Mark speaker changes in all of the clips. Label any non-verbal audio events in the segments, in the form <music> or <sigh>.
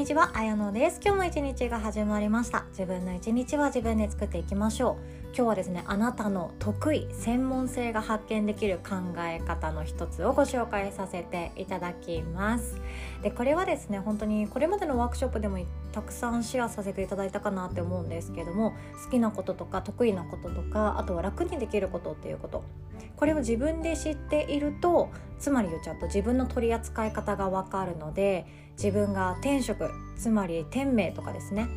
Speaker 1: にちは、あやのです。今日も一日が始まりました。自分の一日は自分で作っていきましょう。今日はですね、あなたの得意、専門性が発見できる考え方の一つをご紹介させていただきます。で、これはですね、本当にこれまでのワークショップでもたくさんシェアさせていただいたかなって思うんですけども、好きなこととか得意なこととか、あとは楽にできることっていうこと。これを自分で知っているとつまり言っちゃうと自分の取り扱い方が分かるので自分が天職つまり天命とかですね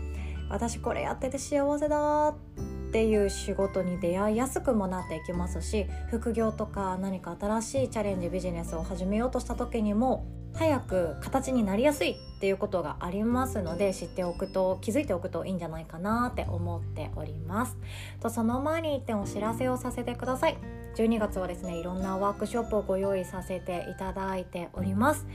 Speaker 1: 私これやってて幸せだっていう仕事に出会いやすくもなっていきますし副業とか何か新しいチャレンジビジネスを始めようとした時にも早く形になりやすいっていうことがありますので知っておくと気づいておくといいんじゃないかなって思っております。とその前に一点お知らせをさせてください。12月はですねいろんなワークショップをご用意させていただいております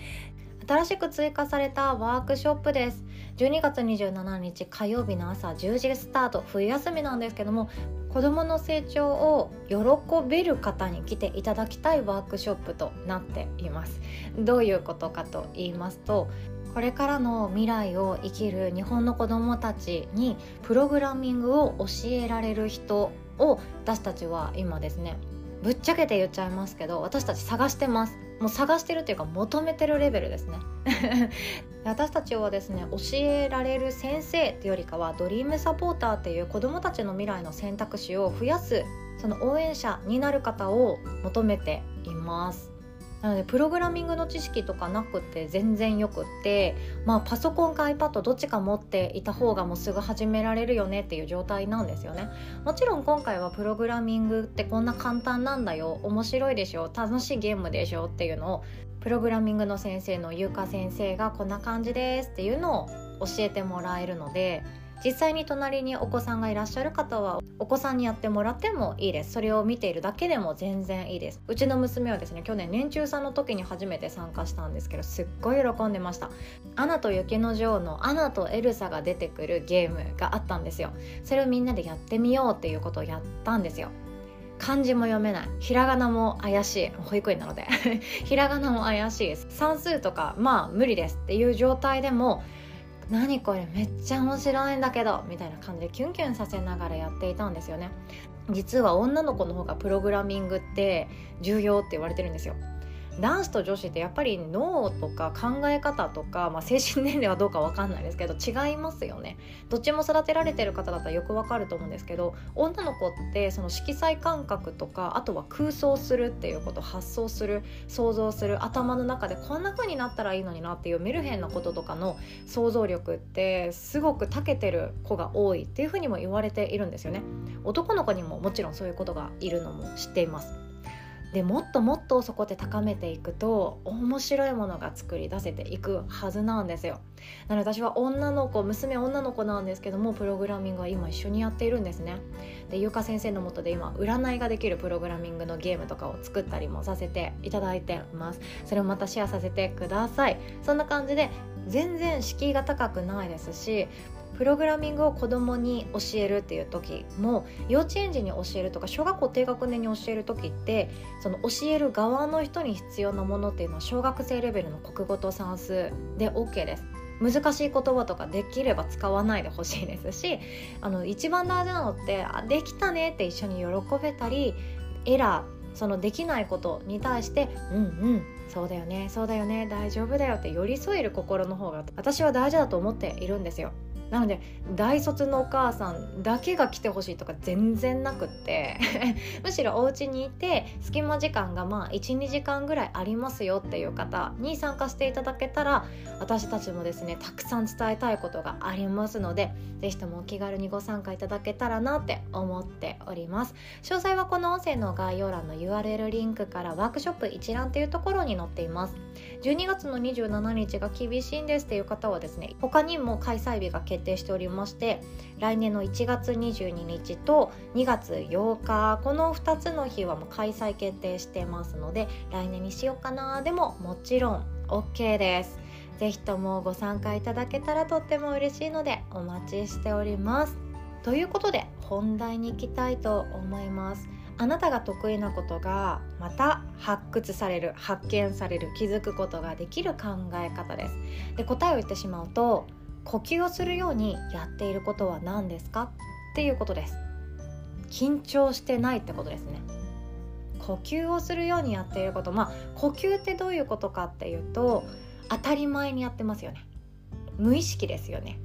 Speaker 1: 新しく追加されたワークショップです。12月27日火曜日の朝10時スタート。冬休みなんですけども子どもの成長を喜べる方に来ていただきたいワークショップとなっています。どういうことかと言いますとこれからの未来を生きる日本の子どもたちにプログラミングを教えられる人を私たちは今ですねぶっちゃけて言っちゃいますけど私たち探してます。もう探してるっていうか求めてるレベルですね。<laughs> 私たちはですね教えられる先生っていうよりかはドリームサポーターっていう子どもたちの未来の選択肢を増やすその応援者になる方を求めていますなのでプログラミングの知識とかなくて全然よくってまあパソコンか iPad どっちか持っていた方がもうすぐ始められるよねっていう状態なんですよね。もちろん今回はプログラミングってこんな簡単なんだよ。面白いでしょ。楽しいゲームでしょっていうのをプログラミングの先生のゆうか先生がこんな感じですっていうのを教えてもらえるので実際に隣にお子さんがいらっしゃる方はお子さんにやってもらってもいいです。それを見ているだけでも全然いいです。うちの娘はですね去年年中さんの時に初めて参加したんですけどすっごい喜んでました。アナと雪の女王のアナとエルサが出てくるゲームがあったんですよ。それをみんなでやってみようっていうことをやったんですよ。漢字も読めない。ひらがなも怪しい。保育園なので。<laughs> ひらがなも怪しい算数とかまあ無理ですっていう状態でも何これめっちゃ面白いんだけどみたいな感じでキュンキュンさせながらやっていたんですよね。実は女の子の方がプログラミングって重要って言われてるんですよ。男子と女子ってやっぱり脳とか考え方とか、まあ、精神年齢はどうか分かんないですけど違いますよね。どっちも育てられてる方だったらよくわかると思うんですけど女の子ってその色彩感覚とかあとは空想するっていうこと発想する想像する頭の中でこんな風になったらいいのになっていうメルヘンなこととかの想像力ってすごく長けてる子が多いっていうふうにも言われているんですよね。男の子にももちろんそういうことがいるのも知っています。でもっともっとそこで高めていくと面白いものが作り出せていくはずなんですよ。なので私は女の子娘女の子なんですけどもプログラミングは今一緒にやっているんですね。でゆか先生のもとで今占いができるプログラミングのゲームとかを作ったりもさせていただいてます。それをまたシェアさせてください。そんな感じで全然敷居が高くないですしプログラミングを子供に教えるっていう時も幼稚園児に教えるとか小学校低学年に教える時ってその教える側の人に必要なものっていうのは小学生レベルの国語と算数で OK です。難しい言葉とかできれば使わないでほしいですしあの一番大事なのってあできたねって一緒に喜べたりエラーそのできないことに対して「うんうんそうだよねそうだよね大丈夫だよ」って寄り添える心の方が私は大事だと思っているんですよ。なので大卒のお母さんだけが来てほしいとか全然なくって <laughs> むしろお家にいて隙間時間がまあ12時間ぐらいありますよっていう方に参加していただけたら私たちもですねたくさん伝えたいことがありますので是非ともお気軽にご参加いただけたらなって思っております。詳細はこの音声の概要欄の URL リンクからワークショップ一覧というところに載っています。12月の27日が厳しいんですっていう方はですね他にも開催日が決定しておりまして来年の1月22日と2月8日この2つの日はもう開催決定してますので来年にしようかな。でももちろん OK です。ぜひともご参加いただけたらとっても嬉しいのでお待ちしております。ということで本題に行きたいと思います。あなたが得意なことがまた発掘される発見される気づくことができる考え方です。で答えを言ってしまうと呼吸をするようにやっていることは何ですか？っていうことです。緊張してないってことですね。呼吸をするようにやっていること。まあ呼吸ってどういうことかっていうと当たり前にやってますよね。無意識ですよね。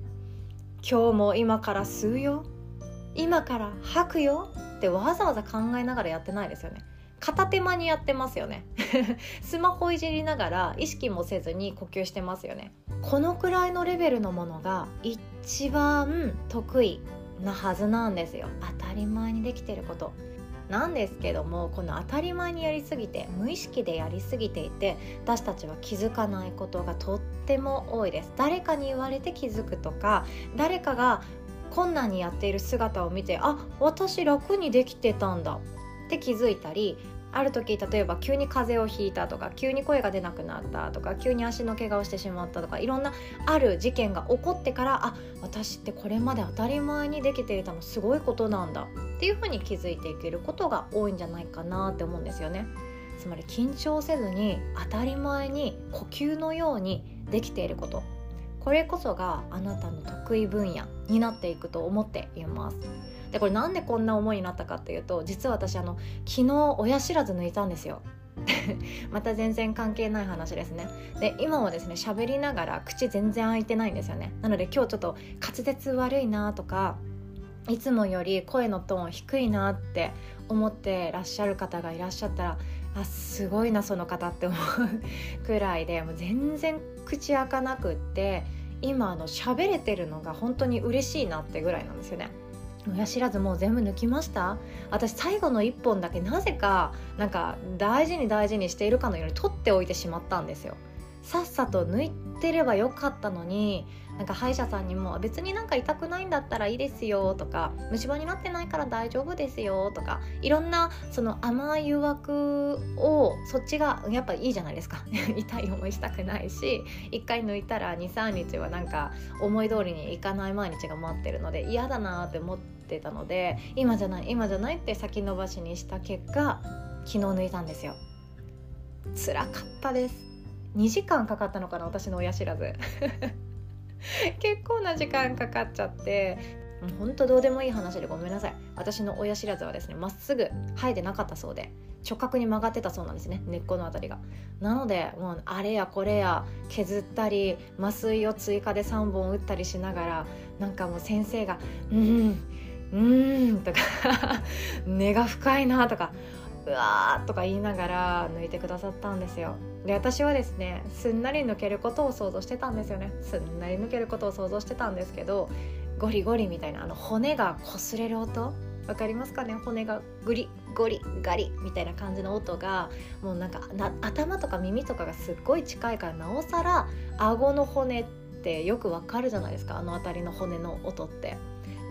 Speaker 1: 今日も今から吸うよ。今から吐くよ。ってわざわざ考えながらやってないですよね。片手間にやってますよね。<laughs> スマホいじりながら意識もせずに呼吸してますよね。このくらいのレベルのものが一番得意なはずなんですよ。当たり前にできてること。なんですけどもこの当たり前にやりすぎて無意識でやりすぎていて私たちは気づかないことがとっても多いです。誰かに言われて気づくとか誰かが困難にやっている姿を見てあ私楽にできてたんだって気づいたりある時例えば急に風邪をひいたとか急に声が出なくなったとか急に足の怪我をしてしまったとかいろんなある事件が起こってからあ私ってこれまで当たり前にできていたのすごいことなんだっていうふうに気づいていけることが多いんじゃないかなって思うんですよね。つまり緊張せずに当たり前に呼吸のようにできていることこれこそがあなたの得意分野になっていくと思っていますでこれなんでこんな思いになったかっていうと実は私あの昨日親知らず抜いたんですよ。<laughs> また全然関係ない話ですね。で今はですね喋りながら口全然開いてないんですよね。なので今日ちょっと滑舌悪いなとかいつもより声のトーン低いなって思ってらっしゃる方がいらっしゃったらあすごいなその方って思うくらいでもう全然口開かなくって今あの喋れてるのが本当に嬉しいなってぐらいなんですよね。親知らずもう全部抜きました？私最後の1本だけなぜかなんか大事に大事にしているかのように取っておいてしまったんですよ。さっさと抜いてればよかったのになんか歯医者さんにも別になんか痛くないんだったらいいですよとか虫歯になってないから大丈夫ですよとかいろんなその甘い誘惑をそっちがやっぱいいじゃないですか。<laughs> 痛い思いしたくないし1回抜いたら23日はなんか思い通りにいかない毎日が待ってるので嫌だなって思ってたので今じゃない今じゃないって先延ばしにした結果昨日抜いたんですよ。辛かったです。2時間かかったのかな私の親知らず。<laughs> 結構な時間かかっちゃってほんとどうでもいい話でごめんなさい。私の親知らずはですねまっすぐ生えてなかったそうで直角に曲がってたそうなんですね根っこの辺りが。なのでもうあれやこれや削ったり麻酔を追加で3本打ったりしながらなんかもう先生が「うんうーん」とか「<laughs> 根が深いな」とかうわーとか言いながら抜いてくださったんですよ。で私はですねすんなり抜けることを想像してたんですよね。すんなり抜けることを想像してたんですけどゴリゴリみたいなあの骨が擦れる音？わかりますかね？骨がグリゴリガリみたいな感じの音がもうなんか頭とか耳とかがすっごい近いからなおさら顎の骨ってよくわかるじゃないですか？あの辺りの骨の音って。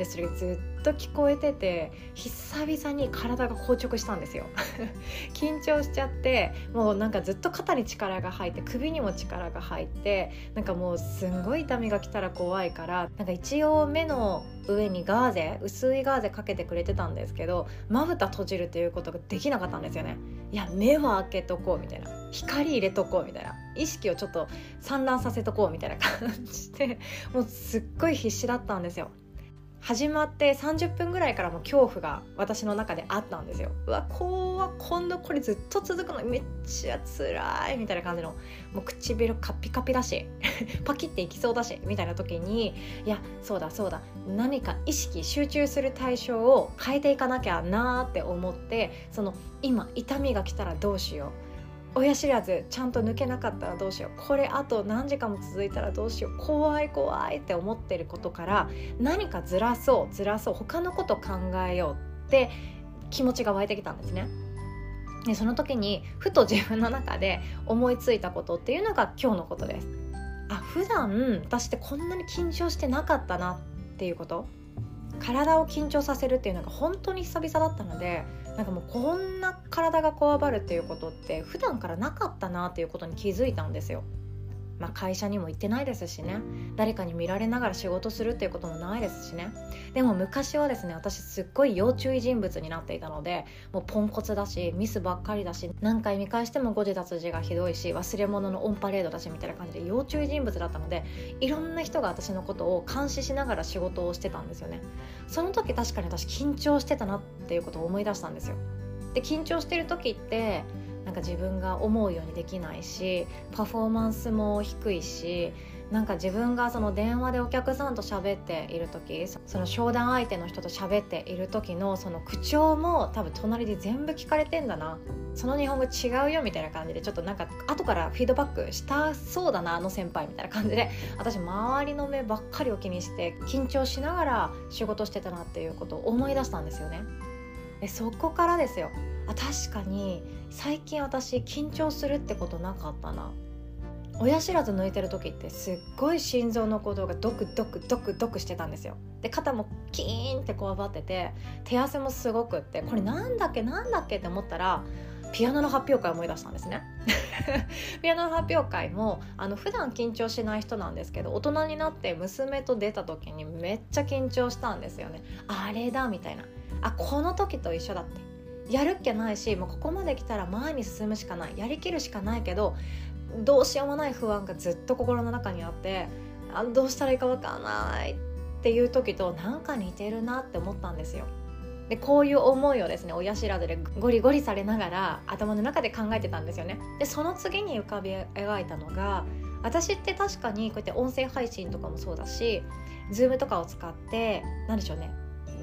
Speaker 1: でそれずっと聞こえてて久々に体が硬直したんですよ。<laughs> 緊張しちゃってもうなんかずっと肩に力が入って首にも力が入ってなんかもうすんごい痛みが来たら怖いからなんか一応目の上にガーゼ薄いガーゼかけてくれてたんですけどまぶた閉じるっていうことができなかったんですよね。いや目は開けとこうみたいな。光入れとこうみたいな。意識をちょっと散乱させとこうみたいな感じでもうすっごい必死だったんですよ。始まって30分ぐらいからも恐怖が私の中であったんですよ。うわ怖今度これずっと続くのめっちゃ辛いみたいな感じのもう唇カピカピだし <laughs> パキっていきそうだしみたいな時にいやそうだそうだ何か意識集中する対象を変えていかなきゃなーって思ってその今痛みが来たらどうしよう。親知らずちゃんと抜けなかったらどうしようこれあと何時間も続いたらどうしよう怖い怖いって思ってることから何かずらそうずらそう他のこと考えようって気持ちが湧いてきたんですね。でその時にふと自分の中で思いついたことっていうのが今日のことです。あ普段私ってこんなに緊張してなかったなっていうこと体を緊張させるっていうのが本当に久々だったのでなんかもうこんな体がこわばるっていうことって普段からなかったなっていうことに気づいたんですよ。まあ、会社にも行ってないですしね。誰かに見られながら仕事するっていうこともないですしね。でも昔はですね私すっごい要注意人物になっていたのでもうポンコツだしミスばっかりだし何回見返しても誤字脱字がひどいし忘れ物のオンパレードだしみたいな感じで要注意人物だったのでいろんな人が私のことを監視しながら仕事をしてたんですよね。その時確かに私緊張してたなっていうことを思い出したんですよ。で緊張してる時ってなんか自分が思うようにできないしパフォーマンスも低いしなんか自分がその電話でお客さんと喋っている時その商談相手の人と喋っている時のその口調も多分隣で全部聞かれてんだなその日本語違うよみたいな感じでちょっとなんか後からフィードバックしたそうだなあの先輩みたいな感じで私周りの目ばっかりを気にして緊張しながら仕事してたなっていうことを思い出したんですよね。でそこからですよあ確かに最近私緊張するってことなかったな。親知らず抜いてる時ってすっごい心臓の鼓動がドクドクドクドクしてたんですよ。で肩もキーンってこわばってて手汗もすごくってこれなんだっけなんだっけって思ったらピアノの発表会思い出したんですね。<laughs> ピアノの発表会もあの普段緊張しない人なんですけど大人になって娘と出た時にめっちゃ緊張したんですよね。あれだみたいな。あこの時と一緒だって。やるっきゃないしもうここまで来たら前に進むしかないやりきるしかないけどどうしようもない不安がずっと心の中にあってあどうしたらいいか分かんないっていう時となんか似てるなって思ったんですよ。でこういう思いをですね親知らずでゴリゴリされながら頭の中で考えてたんですよね。でその次に浮かび描いたのが私って確かにこうやって音声配信とかもそうだし Zoom とかを使って何でしょうね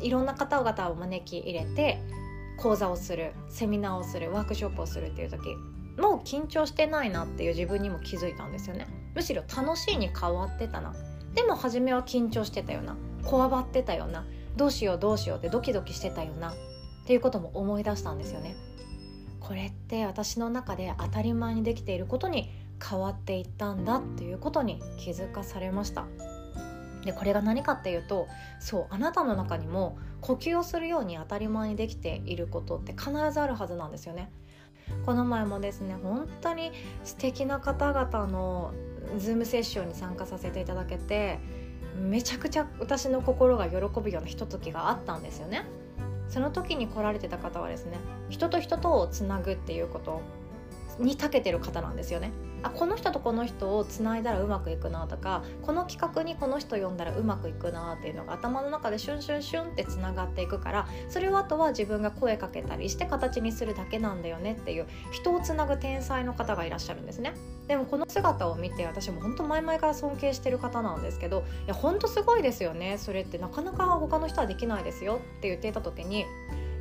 Speaker 1: いろんな方々を招き入れて講座をするセミナーをするワークショップをするっていう時もう緊張してないなっていう自分にも気づいたんですよね。むしろ楽しいに変わってたな。でも初めは緊張してたよ。なこわばってたよな。どうしようどうしようってドキドキしてたよなっていうことも思い出したんですよね。これって私の中で当たり前にできていることに変わっていったんだっていうことに気づかされました。でこれが何かっていうとそうあなたの中にも呼吸をするように当たり前にできていることって必ずあるはずなんですよね。この前もですね本当に素敵な方々のズームセッションに参加させていただけてめちゃくちゃ私の心が喜ぶようなひとときがあったんですよね。その時に来られてた方はですね人と人とをつなぐっていうことに長けてる方なんですよね。あこの人とこの人をつないだらうまくいくなとかこの企画にこの人呼んだらうまくいくなっていうのが頭の中でシュンシュンシュンってつながっていくからそれをあとは自分が声かけたりして形にするだけなんだよねっていう人をつなぐ天才の方がいらっしゃるんですね。でもこの姿を見て私も本当前々から尊敬してる方なんですけどいや本当すごいですよね。それってなかなか他の人はできないですよって言っていた時にい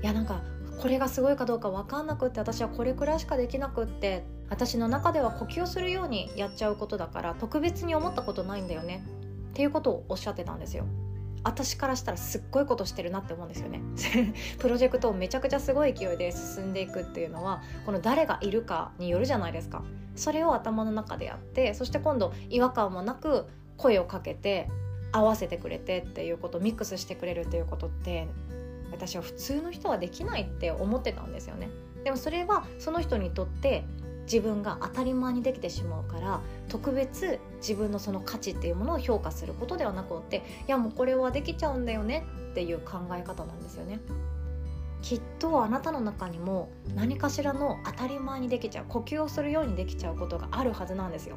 Speaker 1: やなんかこれがすごいかどうか分かんなくって私はこれくらいしかできなくって私の中では呼吸をするようにやっちゃうことだから特別に思ったことないんだよね。っていうことをおっしゃってたんですよ。私からしたらすっごいことしてるなって思うんですよね。<laughs> プロジェクトをめちゃくちゃすごい勢いで進んでいくっていうのはこの誰がいるかによるじゃないですか。それを頭の中でやってそして今度違和感もなく声をかけて合わせてくれてっていうことミックスしてくれるっていうことって私は普通の人はできないって思ってたんですよね。でもそれはその人にとって自分が当たり前にできてしまうから特別自分のその価値っていうものを評価することではなくっていやもうこれはできちゃうんだよねっていう考え方なんですよね。きっとあなたの中にも何かしらの当たり前にできちゃう呼吸をするようにできちゃうことがあるはずなんですよ。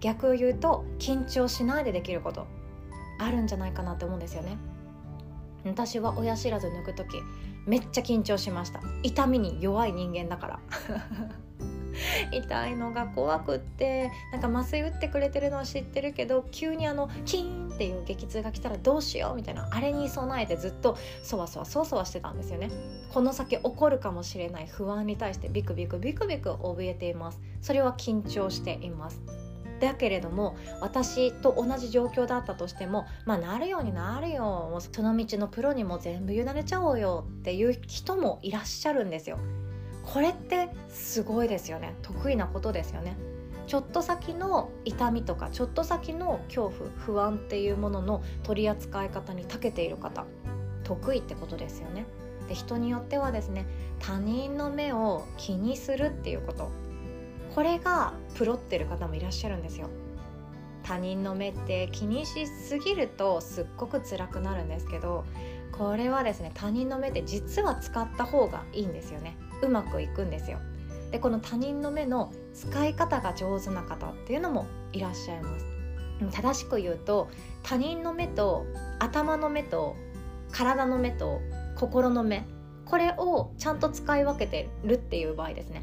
Speaker 1: 逆を言うと緊張しないでできることあるんじゃないかなって思うんですよね。私は親知らず抜く時めっちゃ緊張しました。痛みに弱い人間だから。<laughs> 痛いのが怖くってなんか麻酔打ってくれてるのは知ってるけど急にあのキーンっていう激痛が来たらどうしようみたいなあれに備えてずっとそわそわそわそわしてたんですよね。この先起こるかもしれない不安に対してビクビクビクビク怯えています。それは緊張しています。だけれども私と同じ状況だったとしてもまあなるようになるよその道のプロにも全部委ねちゃおうよっていう人もいらっしゃるんですよ。これってすごいですよね得意なことですよね。ちょっと先の痛みとかちょっと先の恐怖不安っていうものの取り扱い方に長けている方得意ってことですよね。で人によってはですね他人の目を気にするっていうことこれがプロってる方もいらっしゃるんですよ。他人の目って気にしすぎるとすっごく辛くなるんですけどこれはですね他人の目って実は使った方がいいんですよね。うまくいくんですよ。でこの他人の目の使い方が上手な方っていうのもいらっしゃいます。正しく言うと他人の目と頭の目と体の目と心の目これをちゃんと使い分けてるっていう場合ですね。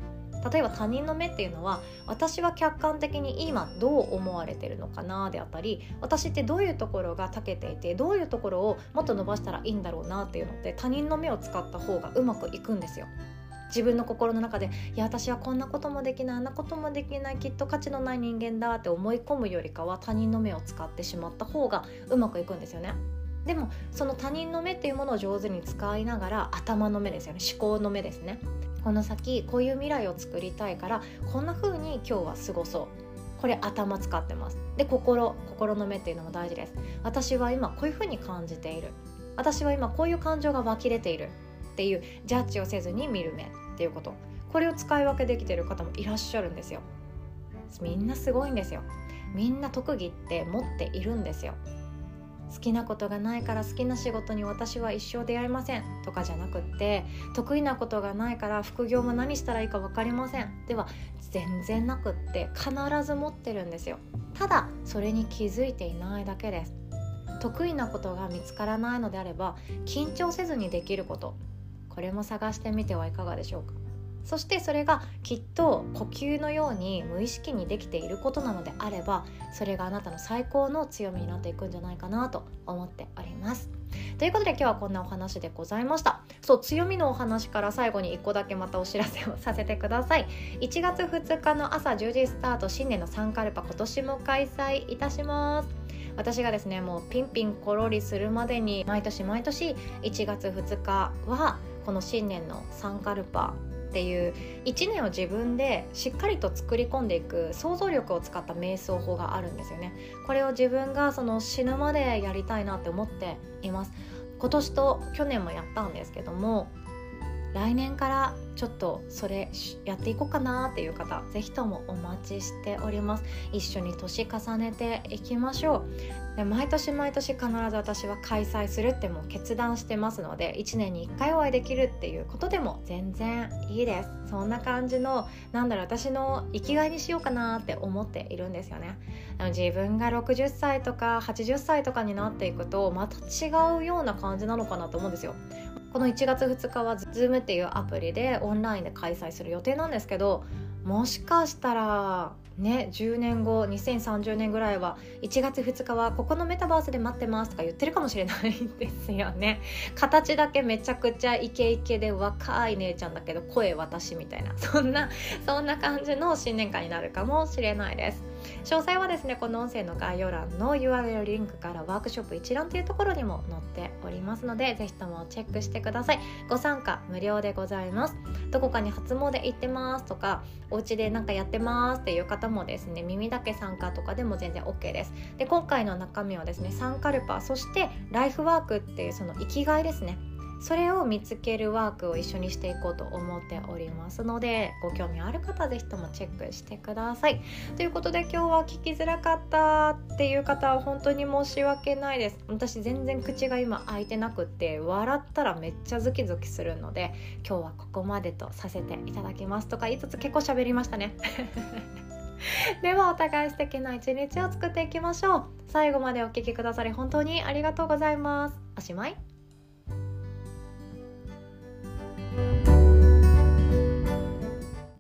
Speaker 1: 例えば他人の目っていうのは私は客観的に今どう思われてるのかなであったり私ってどういうところが長けていてどういうところをもっと伸ばしたらいいんだろうなっていうのって他人の目を使った方がうまくいくんですよ。自分の心の中でいや私はこんなこともできないあんなこともできないきっと価値のない人間だって思い込むよりかは他人の目を使ってしまった方がうまくいくんですよね。でもその他人の目っていうものを上手に使いながら頭の目ですよね。思考の目ですね。この先こういう未来を作りたいからこんな風に今日は過ごそう。これ頭使ってます。で心心の目っていうのも大事です。私は今こういう風に感じている。私は今こういう感情が湧き出ている。っていうジャッジをせずに見る目っていうこと。これを使い分けできてる方もいらっしゃるんですよ。みんなすごいんですよ。みんな特技って持っているんですよ。好きなことがないから好きな仕事に私は一生出会えません。とかじゃなくって得意なことがないから副業も何したらいいか分かりません。では全然なくって必ず持ってるんですよ。ただそれに気づいていないだけです。得意なことが見つからないのであれば緊張せずにできること。これも探してみてはいかがでしょうか。そしてそれがきっと呼吸のように無意識にできていることなのであればそれがあなたの最高の強みになっていくんじゃないかなと思っております。ということで今日はこんなお話でございました。そう強みのお話から最後に1個だけまたお知らせをさせてください。1月2日の朝10時スタート新年のサンカルパ今年も開催いたします。私がですねもうピンピンコロリするまでに毎年毎年1月2日はこの新年のサンカルパっていう1年を自分でしっかりと作り込んでいく想像力を使った瞑想法があるんですよね。これを自分がその死ぬまでやりたいなって思っています。今年と去年もやったんですけども来年からちょっとそれやっていこうかなっていう方是非ともお待ちしております。一緒に年重ねていきましょう。で毎年毎年必ず私は開催するってもう決断してますので1年に1回お会いできるっていうことでも全然いいです。そんな感じのなんだろう私の生きがいにしようかなって思っているんですよね。自分が60歳とか80歳とかになっていくとまた違うような感じなのかなと思うんですよ。この1月2日は Zoom っていうアプリでオンラインで開催する予定なんですけどもしかしたらね10年後2030年ぐらいは1月2日はここのメタバースで待ってますとか言ってるかもしれないんですよね。形だけめちゃくちゃイケイケで若い姉ちゃんだけど声私みたいな。そんなそんな感じの新年会になるかもしれないです。詳細はですねこの音声の概要欄の URL リンクからワークショップ一覧というところにも載っておりますのでぜひともチェックしてください。ご参加無料でございます。どこかに初詣行ってますとかお家で何かやってますっていう方もですね耳だけ参加とかでも全然 OK です。で今回の中身はですねサンカルパそしてライフワークっていうその生きがいですね。それを見つけるワークを一緒にしていこうと思っておりますのでご興味ある方ぜひともチェックしてください。ということで今日は聞きづらかったっていう方は本当に申し訳ないです。私全然口が今開いてなくって笑ったらめっちゃズキズキするので今日はここまでとさせていただきますとか言いつつ結構喋りましたね。<laughs> ではお互い素敵な一日を作っていきましょう。最後までお聴きくださり本当にありがとうございます。おしまい。